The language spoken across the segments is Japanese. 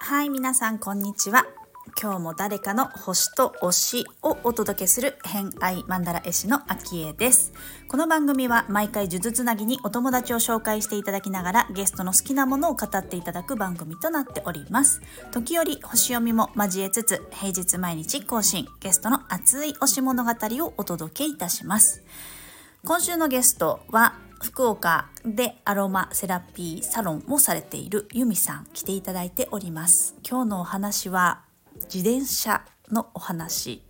はい皆さんこんにちは。今日も誰かの星と推しをお届けする偏愛マンダラ絵師のアキエです。この番組は毎回呪術つなぎにお友達を紹介していただきながらゲストの好きなものを語っていただく番組となっております。時折星読みも交えつつ平日毎日更新ゲストの熱い推し物語をお届けいたします。今週のゲストは福岡でアロマセラピーサロンもされているユミさん来ていただいております。今日のお話は自転車のお話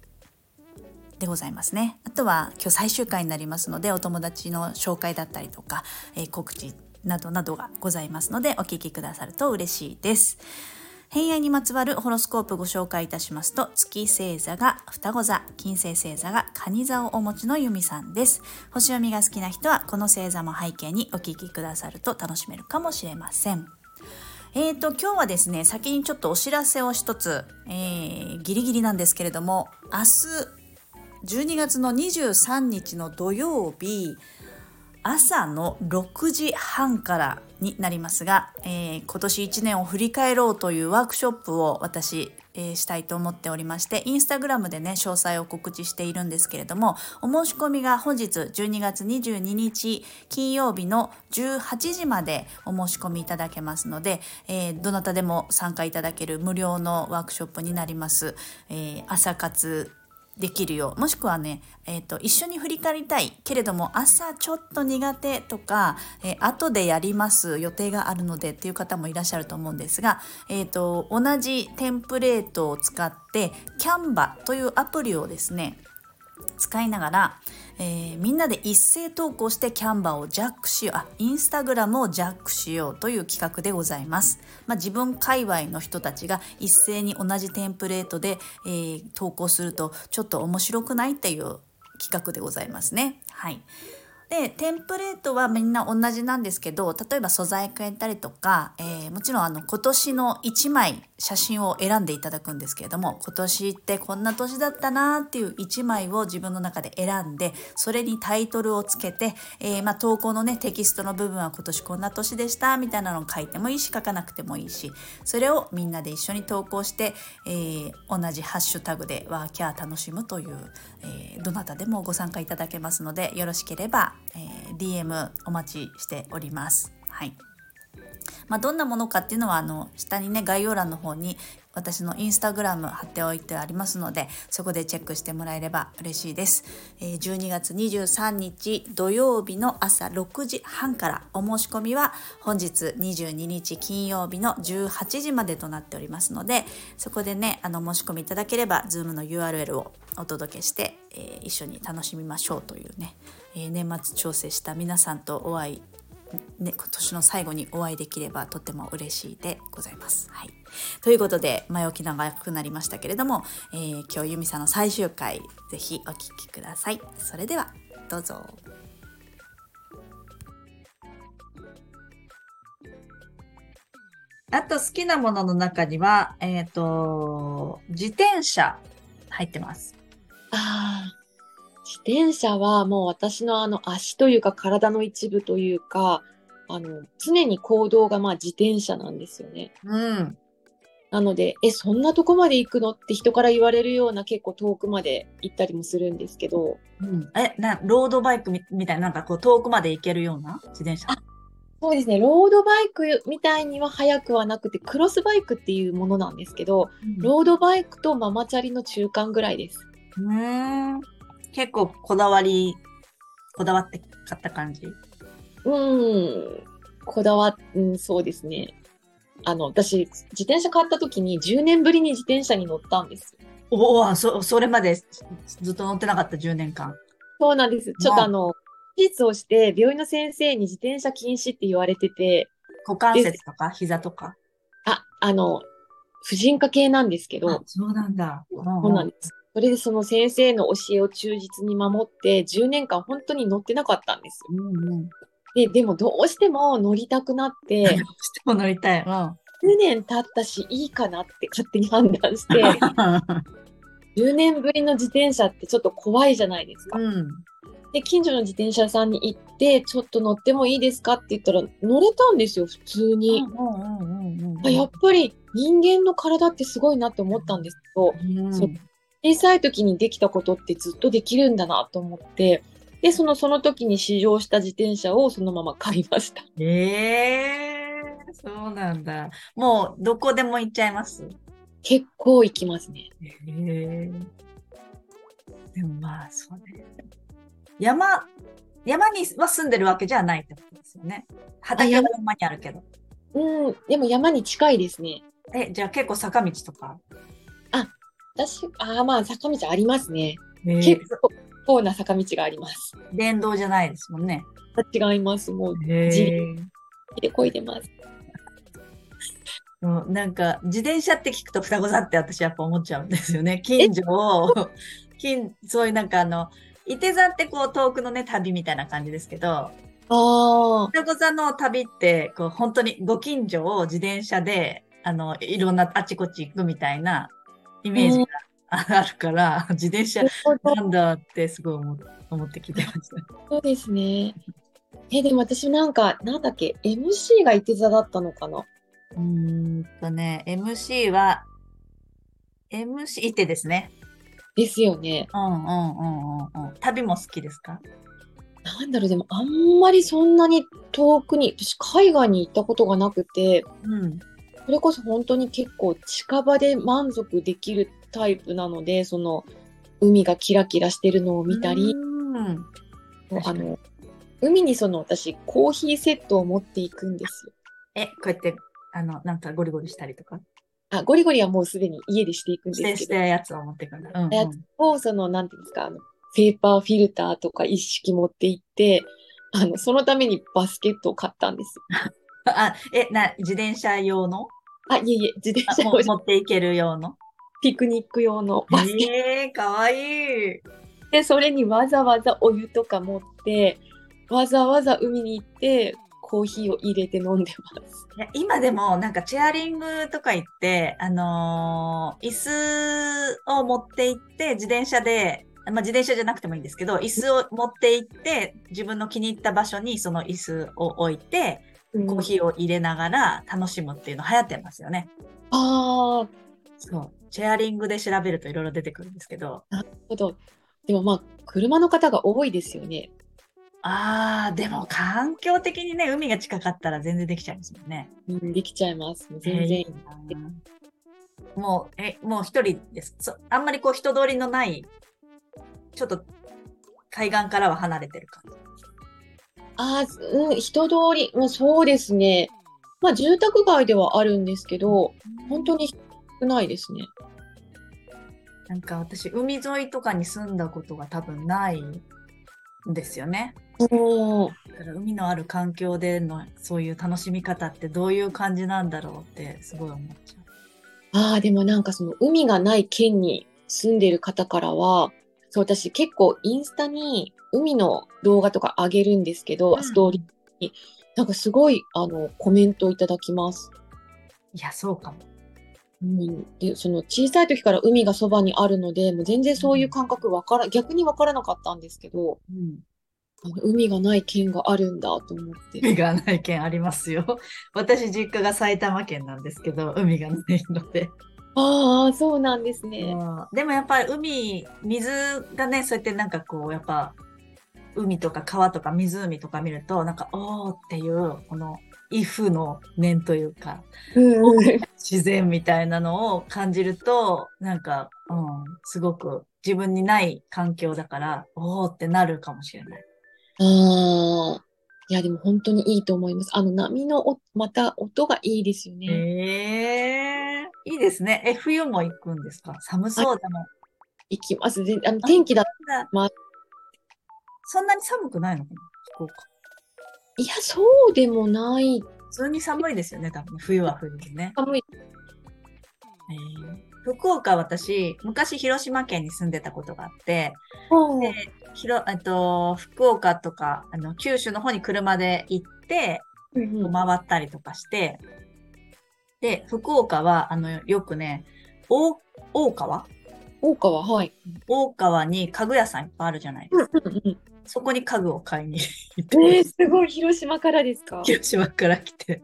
でございますね。あとは今日最終回になりますのでお友達の紹介だったりとか、えー、告知などなどがございますのでお聞きくださると嬉しいです。偏愛にまつわるホロスコープご紹介いたしますと月星座が双子座金星星座が蟹座をお持ちの由美さんです。星読みが好きな人はこの星座も背景にお聞きくださると楽しめるかもしれません。えーと、今日はですね先にちょっとお知らせを一つ、えー、ギリギリなんですけれども明日12月の23日の土曜日朝の6時半からになりますが、えー、今年1年を振り返ろうというワークショップを私、えー、したいと思っておりましてインスタグラムでね詳細を告知しているんですけれどもお申し込みが本日12月22日金曜日の18時までお申し込みいただけますので、えー、どなたでも参加いただける無料のワークショップになります。え朝活できるよ。うもしくはね、えーと、一緒に振り返りたいけれども朝ちょっと苦手とか、えー、後でやります予定があるのでっていう方もいらっしゃると思うんですが、えーと、と同じテンプレートを使って Canva というアプリをですね使いながら、えー、みんなで一斉投稿してキャンバーをジャックしようあインスタグラムをジャックしようという企画でございます、まあ、自分界隈の人たちが一斉に同じテンプレートで、えー、投稿するとちょっと面白くないっていう企画でございますね。はい。でテンプレートはみんな同じなんですけど例えば素材変えたりとか、えー、もちろんあの今年の1枚写真を選んでいただくんですけれども今年ってこんな年だったなっていう1枚を自分の中で選んでそれにタイトルをつけて、えー、まあ、投稿のねテキストの部分は今年こんな年でしたみたいなのを書いてもいいし書かなくてもいいしそれをみんなで一緒に投稿して、えー、同じハッシュタグでワーキャー楽しむという、えどなたでもご参加いただけますのでよろしければえー、DM お待ちしております。はい。まあ、どんなものかっていうのはあの下にね概要欄の方に私のインスタグラム貼っておいてありますのでそこでチェックしてもらえれば嬉しいです、えー、12月23日土曜日の朝6時半からお申し込みは本日22日金曜日の18時までとなっておりますのでそこでねあの申し込みいただければ Zoom の URL をお届けして、えー、一緒に楽しみましょうというねえー、年末調整した皆さんとお会いね、今年の最後にお会いできればとても嬉しいでございます。はい、ということで前置き長くなりましたけれども、えー、今日由美さんの最終回ぜひお聴きください。それではどうぞ。あと好きなものの中には、えっ、ー、と、自転車入ってます。ああ。自転車はもう私のあの足というか体の一部というか、あの、常に行動がまあ自転車なんですよね。うん。なので、え、そんなとこまで行くのって人から言われるような結構遠くまで行ったりもするんですけど。うん。え、な、ロードバイクみみたいな、なんかこう遠くまで行けるような自転車？そうですね。ロードバイクみたいには速くはなくて、クロスバイクっていうものなんですけど、うん、ロードバイクとママチャリの中間ぐらいです。うん。結構こだわり、こだわって買った感じ？うん、こだわっ、うん、そうですね。あの、私、自転車買った時に10年ぶりに自転車に乗ったんです。おお、そ、それまでずっと乗ってなかった10年間。そうなんです。ちょっとあの、手術をして病院の先生に自転車禁止って言われてて。股関節とか膝とか？あ、あの、婦人科系なんですけど。そうなんだ。そうなんです。それでその先生の教えを忠実に守って10年間本当に乗ってなかったんですよ。うんうん、ででもどうしても乗りたくなってどうしても乗りたい。うん、10年経ったしいいかなって勝手に判断して 10年ぶりの自転車ってちょっと怖いじゃないですか。うん、で、近所の自転車屋さんに行って、ちょっと乗ってもいいですかって言ったら、乗れたんですよ、普通に。やっぱり人間の体ってすごいなって思ったんですけど、うん小さい時にできたことってずっとできるんだなと思って、で、その、その時に試乗した自転車をそのまま買いました。ええそうなんだ。もう、どこでも行っちゃいます？結構行きますね。へえ。でもまあ、そうね。山、山には住んでるわけじゃないってことですよね。畑は山山にあるけど。うん、でも山に近いですね。え、じゃあ結構坂道とか？私、ああ、まあ坂道ありますね。へ結構な坂道があります。電動じゃないですもんね。違います。もう、へ自でこいでます。うんなんか、自転車って聞くと双子座って私やっぱ思っちゃうんですよね。近所を、近、そういうなんかあの、伊手座ってこう遠くのね、旅みたいな感じですけど、双子座の旅って、こう本当にご近所を自転車で、あの、いろんなあちこち行くみたいなイメージがあるから、自転車なんだってすごい思思って聞いてました。そうですね。え、でも私なんか、なんだっけ、MC がいて座だったのかな？うーんとね、MC は、MC いてですね。ですよね。うんうんうんうんうん。旅も好きですか？なんだろう、でもあんまりそんなに遠くに、私海外に行ったことがなくて、うん。それこそ本当に結構近場で満足できるタイプなので、その、海がキラキラしてるのを見たり、うん。あの、海にその私、コーヒーセットを持っていくんですよ。え、こうやって、あの、なんかゴリゴリしたりとか？あ、ゴリゴリはもうすでに家でしていくんですけど、したやつを持ってくんだ。うん、うん。やつを、その、なんていうんですか、あの、ペーパーフィルターとか一式持って行って、あの、そのためにバスケットを買ったんですよ。あ、え、な、自転車用の？あ、いえいえ、自転車用じゃ持っていける用の？ピクニック用のバスケえー、かわいい。で、それにわざわざお湯とか持って、わざわざ海に行って、コーヒーを入れて飲んでます。いや今でもなんかチェアリングとか行って、あのー椅子を持って行って、自転車で、まあ、自転車じゃなくてもいいんですけど、椅子を持って行って、自分の気に入った場所にその椅子を置いて、コーヒーを入れながら楽しむっていうの流行ってますよね。ああ、そう。チェアリングで調べるといろいろ出てくるんですけど、なるほど。でもまあ、車の方が多いですよね。あー、でも環境的にね、海が近かったら全然できちゃいますもんね。うん、できちゃいます。全然えーいい。なもう、え、もう一人です。そあんまりこう人通りのない、ちょっと海岸からは離れてる感じ。ああ、うん、人通り、もうそうですね。まあ、住宅街ではあるんですけど、本当に少ないですね。なんか私、海沿いとかに住んだことが多分ないんですよね。うん。だから海のある環境でのそういう楽しみ方ってどういう感じなんだろうってすごい思っちゃう。ああ、でもなんかその海がない県に住んでる方からは、そう、私結構インスタに海の動画とか上げるんですけど、うんストーリーに。なんかすごい、あの、コメントいただきます。いや、そうかも。うん、で、その小さい時から海がそばにあるので、もう全然そういう感覚わから、逆にわからなかったんですけど、うん。あの海がない県があるんだと思って。海がない県ありますよ。私、実家が埼玉県なんですけど、海がないので。ああ、そうなんですね。うんでもやっぱり海、水がね、そうやってなんかこう、やっぱ、海とか川とか湖とか見ると、なんか、おーっていう、この、イフの念というか、うんうん自然みたいなのを感じると、なんか、うん、すごく自分にない環境だから、おーってなるかもしれない。ああ。いや、でも本当にいいと思います。あの波のお、また音がいいですよね。ええいいですね。え、冬も行くんですか？寒そうでも。行きます。で、あの天気だ、まそんなに寒くないの？かな福岡。いや、そうでもない。普通に寒いですよね、多分ね。冬は冬でね。寒い。えー福岡私、昔広島県に住んでたことがあって、うんでひろえっと、福岡とか、あの、九州の方に車で行って、うんうん回ったりとかして、で、福岡は、あの、よくね、大、大川？大川、はい。大川に家具屋さんいっぱいあるじゃないですか。うんうんそこに家具を買いに行っえー、て、すごい、広島からですか？広島から来て、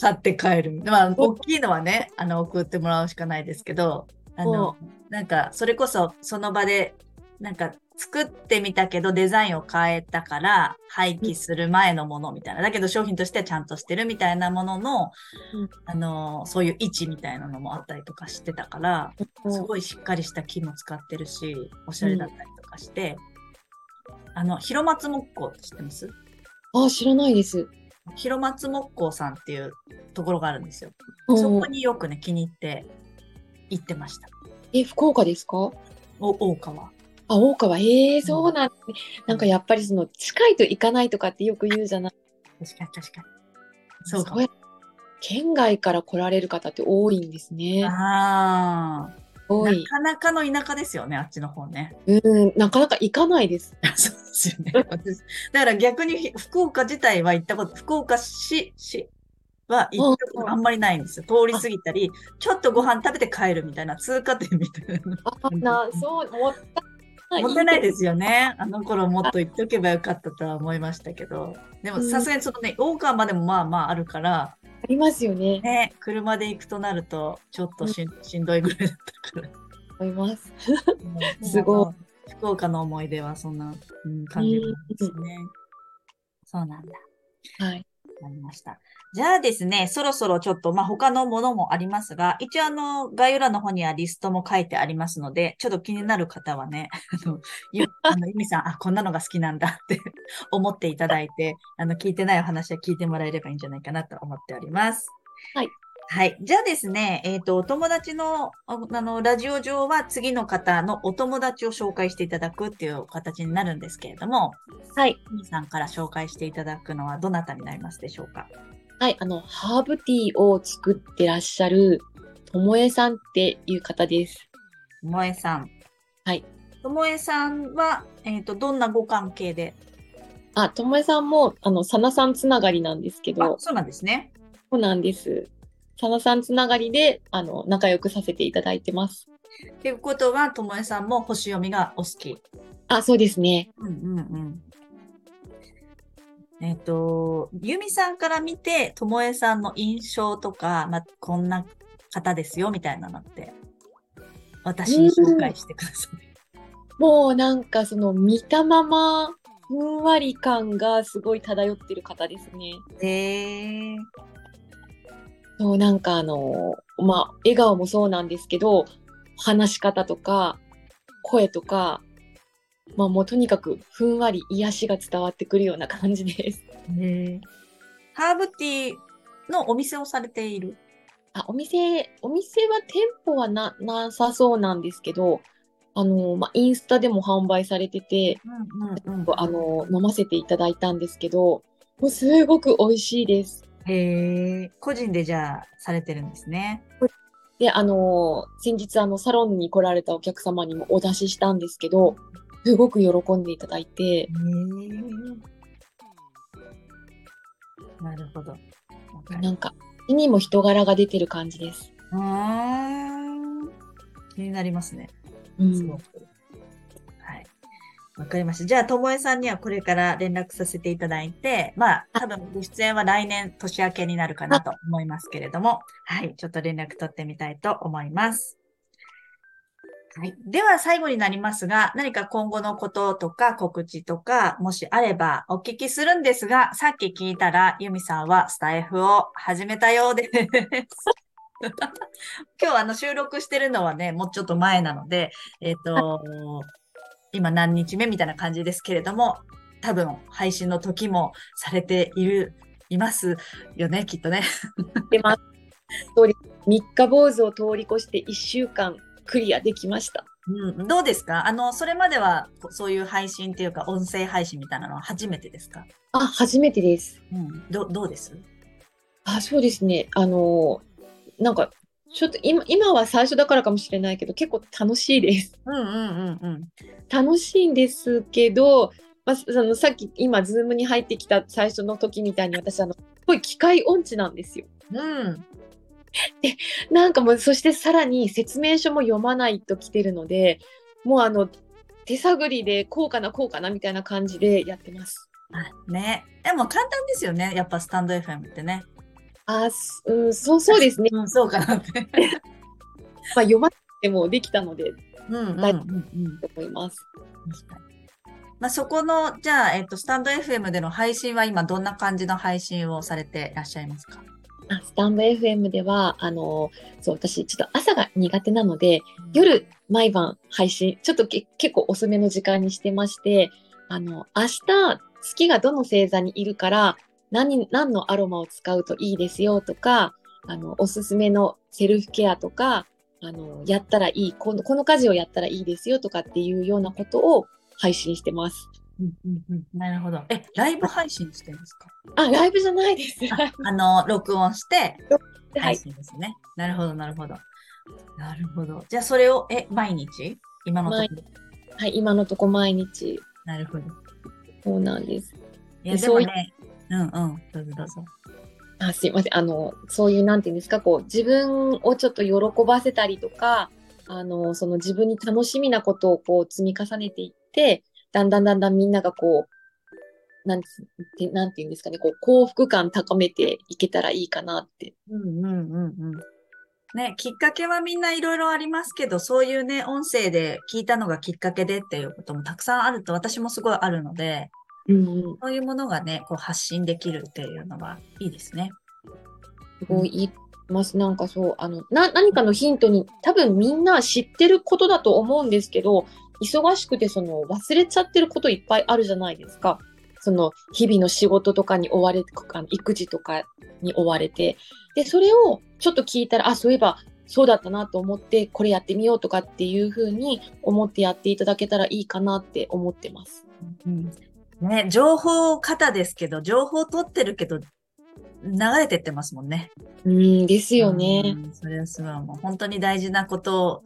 買って帰る。まあ、大きいのはね、あの、送ってもらうしかないですけど、あの、なんか、それこそ、その場で、なんか、作ってみたけどデザインを変えたから廃棄する前のものみたいな。だけど商品としてはちゃんとしてるみたいなものの、うんあの、そういう位置みたいなのもあったりとかしてたから、すごいしっかりした木も使ってるし、おしゃれだったりとかして、あの、広松木工って知ってます？あ、知らないです。広松木工さんっていうところがあるんですよ。うんそこによくね、気に入って行ってました。え、福岡ですか？お大川。あ、大川。ええそうなんですね。なんかやっぱりその、近いと行かないとかってよく言うじゃない確かに確かに。そうか県外から来られる方って多いんですね。ああ、多い。なかなかの田舎ですよね、あっちの方ね。うん、なかなか行かないです。そうですよね。私だから逆にひ福岡自体は行ったこと、福岡市、市は行ったことあんまりないんですよ。通り過ぎたり、ちょっとご飯食べて帰るみたいな、通過点みたいな。あ、な、そう、もった。持ってないですよね。あの頃もっと行っておけばよかったとは思いましたけど。でもうんさすがにそのね、大川までもまあまああるから、ありますよね。ね、車で行くとなると、ちょっとしんどいぐらいだったから。思います。う んすご福岡の思い出はそんな、うん、感じですね。そうなんだ。はい。わかりました。じゃあですね、そろそろちょっと、まあ、他のものもありますが、一応あの、概要欄の方にはリストも書いてありますので、ちょっと気になる方はね、あの、ゆ、あの、ゆみさん、あ、こんなのが好きなんだって 思っていただいて、あの、聞いてないお話は聞いてもらえればいいんじゃないかなと思っております。はい。はい。じゃあですね、えっ、と、お友達の、ああの、ラジオ上は次の方のお友達を紹介していただくっていう形になるんですけれども、はい。さんから紹介していただくのはどなたになりますでしょうか？はい。あの、ハーブティーを作ってらっしゃる、ともえさんっていう方です。ともえさん。はい。ともえさんは、えっ、と、どんなご関係で？あ、ともえさんも、あの、さなさんつながりなんですけあど、、そうなんですね。そうなんです。さなさんつながりで、あの、仲良くさせていただいてます。ということは、ともえさんも星読みがお好き。あ、そうですね。うんうんうん。えっ、と、ゆみさんから見て、ともえさんの印象とか、まあ、こんな方ですよ、みたいなのって、私に紹介してください。もうなんかその見たまま、ふんわり感がすごい漂ってる方ですね。へえー。そう、なんかあの、まあ、笑顔もそうなんですけど、話し方とか、声とか、まあもうとにかくふんわり癒しが伝わってくるような感じです。へハーブティーのお店をされている？あ、お店、お店は店舗はな、なさそうなんですけど、あの、まあ、インスタでも販売されてて、うんうんうん。あの、飲ませていただいたんですけど、もうすごく美味しいです。へえ。個人でじゃあ、されてるんですね。で、あの、先日あの、サロンに来られたお客様にもお出ししたんですけど、すごく喜んでいただいて。なるほど。なんか、手にも人柄が出てる感じです。うーん。気になりますね。うん。すごく。はい。わかりました。じゃあ、ともえさんにはこれから連絡させていただいて、まあ、多分ご出演は来年年明けになるかなと思いますけれども、はい。ちょっと連絡取ってみたいと思います。はい。では、最後になりますが、何か今後のこととか告知とか、もしあればお聞きするんですが、さっき聞いたら、ユミさんはスタイフを始めたようです。今日あの収録してるのはね、もうちょっと前なので、えっ、と、今何日目みたいな感じですけれども、多分配信の時もされている、いますよね、きっとね。で、まあ、通り、三日坊主を通り越して1週間クリアできました。うん、どうですか？あの、それまではこそういう配信っていうか、音声配信みたいなのは初めてですか？あ、初めてです。うん。どどうです？あ、そうですね。あの、なんか、ちょっと今、今は最初だからかもしれないけど、結構楽しいです。うんうんうんうん。楽しいんですけど、まあ、そのさっき今、ズームに入ってきた最初の時みたいに私、あの、すごい機械音痴なんですよ。うん。なんかもう、そしてさらに説明書も読まないと来てるので、もうあの、手探りでこうかなこうかなみたいな感じでやってます。あね。でも簡単ですよね。やっぱスタンド FM ってね。あすうん、そうそうですね。うん、そうかなって。まあ、読まなくてもできたのでうんうんうんはいうん。と思います。確かに。まあ、そこの、じゃあ、えっと、スタンド FM での配信は今どんな感じの配信をされていらっしゃいますか？あスタンド FM では、あの、そう、私、ちょっと朝が苦手なので、夜、毎晩配信、ちょっと結構遅めの時間にしてまして、あの、明日、月がどの星座にいるから、何、何のアロマを使うといいですよとか、あの、おすすめのセルフケアとか、あの、やったらいい、この、この家事をやったらいいですよとかっていうようなことを配信してます。うんうんうんなるほど。え、ライブ配信してるんですか？あ、ライブじゃないです。はあの、録音して配い。信ですね。なるほど、なるほど。なるほど。じゃあ、それを、え、毎日？今のところ。はい、今のとこ毎日、なるほど。そうなんです。いや、でもね、うんうん。どうぞどうぞ。あすいません。あの、そういう、なんていうんですか、こう、自分をちょっと喜ばせたりとか、あの、その自分に楽しみなことをこう積み重ねていって、だんだんだんだんみんながこう、なんつて、なんていうんですかね、こう、幸福感高めていけたらいいかなって。うんうんうんうん。ね、きっかけはみんないろいろありますけど、そういうね、音声で聞いたのがきっかけでっていうこともたくさんあると私もすごいあるので、うんうん。そういうものがね、こう発信できるっていうのはいいですね。すごい言います。なんかそう、あの、な、何かのヒントに、多分みんな知ってることだと思うんですけど、忙しくてその忘れちゃってることいっぱいあるじゃないですか。その日々の仕事とかに追われて、育児とかに追われて。で、それをちょっと聞いたら、あ、そういえばそうだったなと思って、これやってみようとかっていうふうに思ってやっていただけたらいいかなって思ってます。うん、ね、情報型ですけど、情報取ってるけど、流れてってますもんね。うん、ですよね。うんそれはすごいもう本当に大事なことを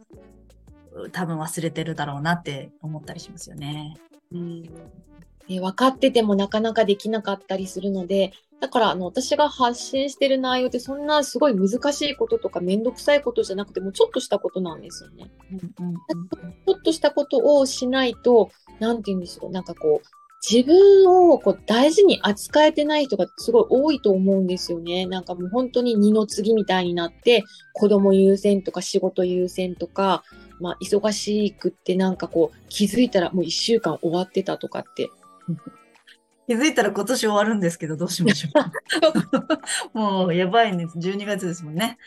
多分忘れてるだろうなって思ったりしますよね。うんで分かっててもなかなかできなかったりするので、だからあの私が発信してる内容ってそんなすごい難しいこととかめんどくさいことじゃなくてもちょっとしたことなんですよね。うんうんちょっとしたことをしないと、なんて言うんでしょう、なんかこう、自分をこう大事に扱えてない人がすごい多いと思うんですよね。なんかもう本当に二の次みたいになって、子供優先とか仕事優先とか、まあ忙しくってなんかこう気づいたらもう一週間終わってたとかって。気づいたら今年終わるんですけど、どうしましょう。もうやばいね。12月ですもんね。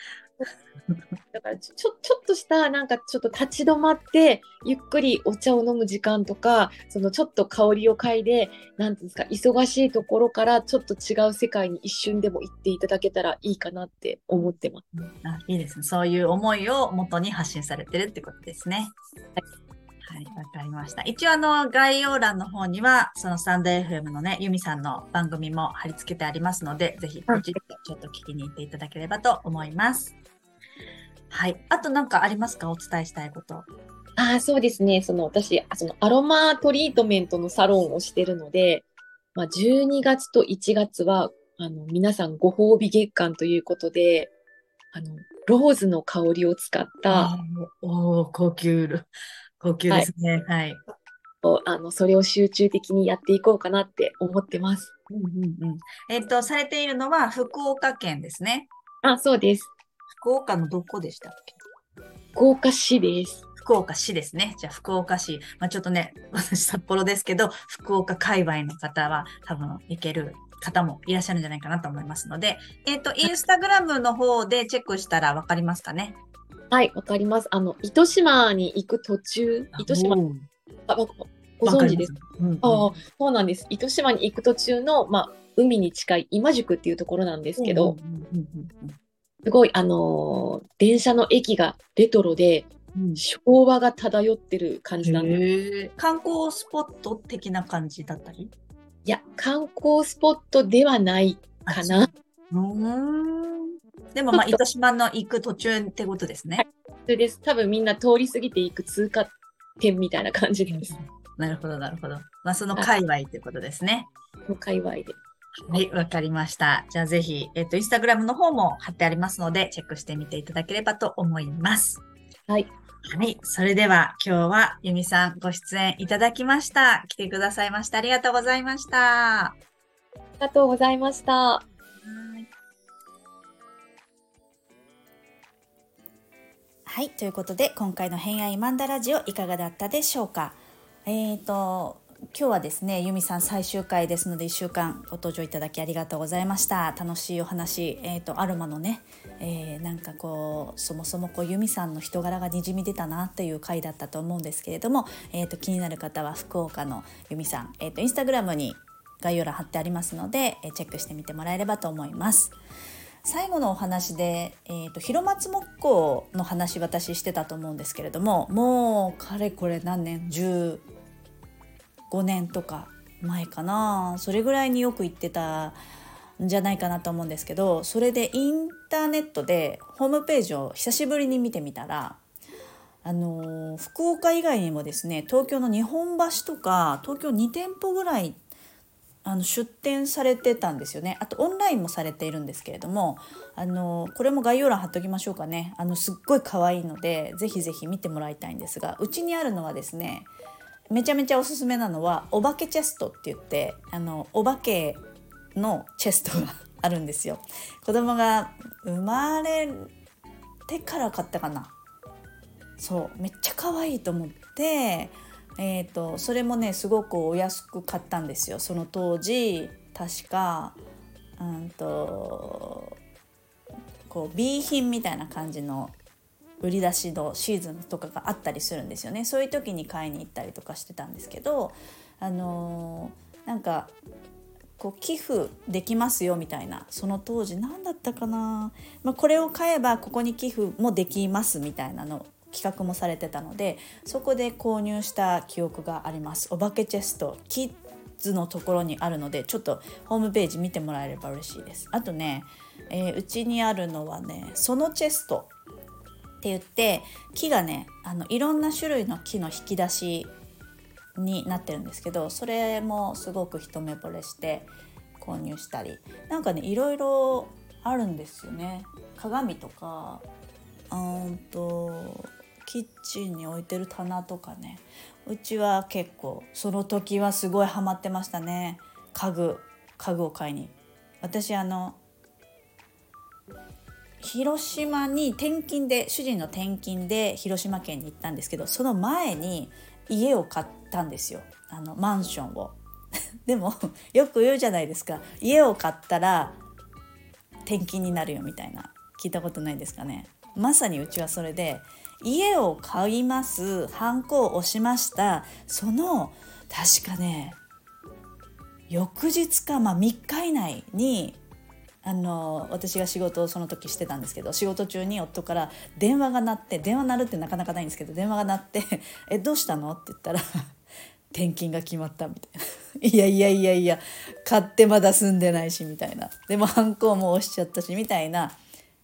だからちょちょちょっとしたなんかちょっと立ち止まってゆっくりお茶を飲む時間とかそのちょっと香りを嗅いでなんていうんですか忙しいところからちょっと違う世界に一瞬でも行っていただけたらいいかなって思ってます。あいいですね。そういう思いを元に発信されてるってことですね。はい、わかりました。一応、あの、概要欄の方には、そのスタンド FM のね、ユミさんの番組も貼り付けてありますので、ぜひ、こちらちょっと聞きに行っていただければと思います。はい。あと何かありますか？お伝えしたいこと。ああそうですねその私あそのアロマトリートメントのサロンをしてるので、まあ、12月と1月はあの皆さんご褒美月間ということであのローズの香りを使ったあおー高級、高級ですね。はい。をあのそれを集中的にやっていこうかなって思ってます。うんうんうん。えっ、と、されているのは福岡県ですね。あ、そうです。福岡のどこでしたっけ？福岡市です。福岡市ですね。じゃあ、福岡市。まあ、ちょっとね、私札幌ですけど、福岡界隈の方は多分行ける方もいらっしゃるんじゃないかなと思いますので、えっ、と、インスタグラムの方でチェックしたらわかりますかね？はい、わかります。あの、糸島に行く途中、糸島、うんあわご存知です？かうんうんああ、そうなんです。糸島に行く途中の、まあ、海に近い今宿っていうところなんですけど、うんうんうんすごい、あのー電車の駅がレトロで、うんうん昭和が漂ってる感じなんで観光スポット的な感じだったり？いや、観光スポットではないかな。うーんでも、まあ、糸島の行く途中ってことですね。それです。多分みんな通り過ぎていく通過点みたいな感じです。なるほど、なるほど。まあ、その界隈ってことですね。の界隈で。はい、わかりました。じゃあぜひ、えっ、と、インスタグラムの方も貼ってありますので、チェックしてみていただければと思います。はい。はい。それでは今日はユミさんご出演いただきました。来てくださいました。ありがとうございました。ありがとうございました。はい。ということで、今回の偏愛マンダラジオいかがだったでしょうか。えっ、ー、と、今日はですね、ユミさん最終回ですので1週間ご登場いただきありがとうございました。楽しいお話、えっ、ー、と、アロマのね、えー、なんかこう、そもそもこう、ユミさんの人柄がにじみ出たなっていう回だったと思うんですけれども、えっ、と、気になる方は福岡のユミさん、えっ、と、インスタグラムに概要欄貼ってありますので、えチェックしてみてもらえればと思います。最後のお話で、えーと、広松木工の話私してたと思うんですけれどももうかれこれ何年？5年とか前かな。それぐらいによく行ってたんじゃないかなと思うんですけどそれでインターネットでホームページを久しぶりに見てみたらあの福岡以外にもですね東京の日本橋とか東京2店舗ぐらいあの出展されてたんですよね。あとオンラインもされているんですけれどもあのこれも概要欄貼っときましょうかね。あのすっごい可愛いのでぜひぜひ見てもらいたいんですがうちにあるのはですねめちゃめちゃおすすめなのはお化けチェストって言ってあのお化けのチェストがあるんですよ。子供が生まれてから買ったかな。そうめっちゃ可愛いと思ってえーと、それもねすごくお安く買ったんですよ。その当時確かうんとこう B 品みたいな感じの売り出しのシーズンとかがあったりするんですよね。そういう時に買いに行ったりとかしてたんですけどあのー、なんかこう寄付できますよみたいなその当時何だったかな、まあ、これを買えばここに寄付もできますみたいなの企画もされてたのでそこで購入した記憶があります。お化けチェストキッズのところにあるのでちょっとホームページ見てもらえれば嬉しいです。あとねえー、にあるのはねそのチェスト。って言って木がねあのいろんな種類の木の引き出しになってるんですけどそれもすごく一目惚れして購入したり。なんかねいろいろあるんですよね。鏡とかうんとキッチンに置いてる棚とかね。うちは結構その時はすごいハマってましたね。家具家具を買いに。私あの広島に転勤で主人の転勤で広島県に行ったんですけどその前に家を買ったんですよ。あのマンションを。でもよく言うじゃないですか。家を買ったら転勤になるよみたいな。聞いたことないですかね。まさにうちはそれで家を買いますハンコを押しました。その確かね翌日か、まあ、3日以内にあの私が仕事をその時してたんですけど仕事中に夫から電話が鳴って電話鳴るってなかなかないんですけど電話が鳴って「えどうしたの?」って言ったら 転勤が決まったみたいな「いやいやいやいや買ってまだ住んでないし」みたいな。でもハンコも押しちゃったしみたいな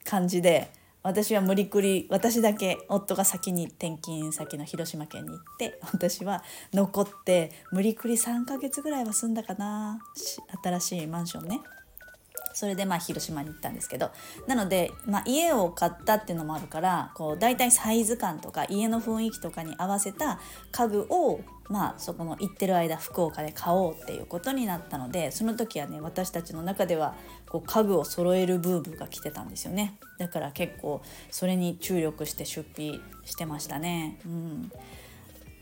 感じで私は無理くり私だけ夫が先に転勤先の広島県に行って私は残って無理くり3ヶ月ぐらいは住んだかな新しいマンションね。それでまあ広島に行ったんですけどなので、まあ、家を買ったっていうのもあるからこう大体サイズ感とか家の雰囲気とかに合わせた家具をまあそこの行ってる間福岡で買おうっていうことになったのでその時はね私たちの中ではこう家具を揃えるブームが来てたんですよねだから結構それに注力して出費してましたね。うん、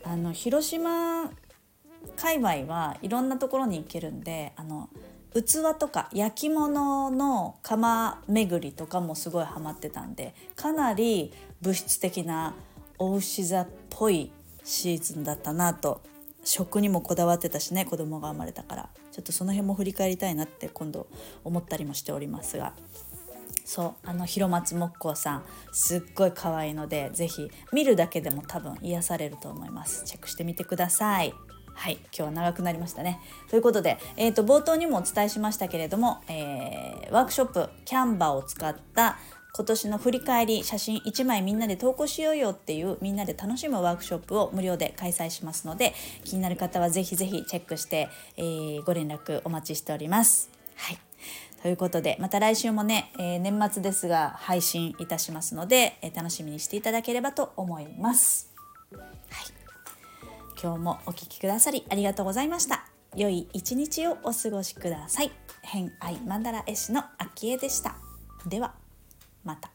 あの広島界隈はいろんなところに行けるんであの器とか焼き物の窯巡りとかもすごいハマってたんでかなり物質的なお牛座っぽいシーズンだったなと食にもこだわってたしね子供が生まれたから。ちょっとその辺も振り返りたいなって今度思ったりもしておりますが。そうあの広松木工さんすっごい可愛いので是非見るだけでも多分癒されると思います。チェックしてみてください。はい、今日は長くなりましたね。ということで、えーと、冒頭にもお伝えしましたけれども、えー、ワークショップキャンバーを使った今年の振り返り写真1枚みんなで投稿しようよっていうみんなで楽しむワークショップを無料で開催しますので気になる方はぜひぜひチェックして、えー、ご連絡お待ちしております。はいということでまた来週もね、えー、年末ですが配信いたしますので、え、楽しみにしていただければと思います。はい、今日もお聴きくださりありがとうございました。良い一日をお過ごしください。偏愛マンダラ絵師のあきえでした。ではまた。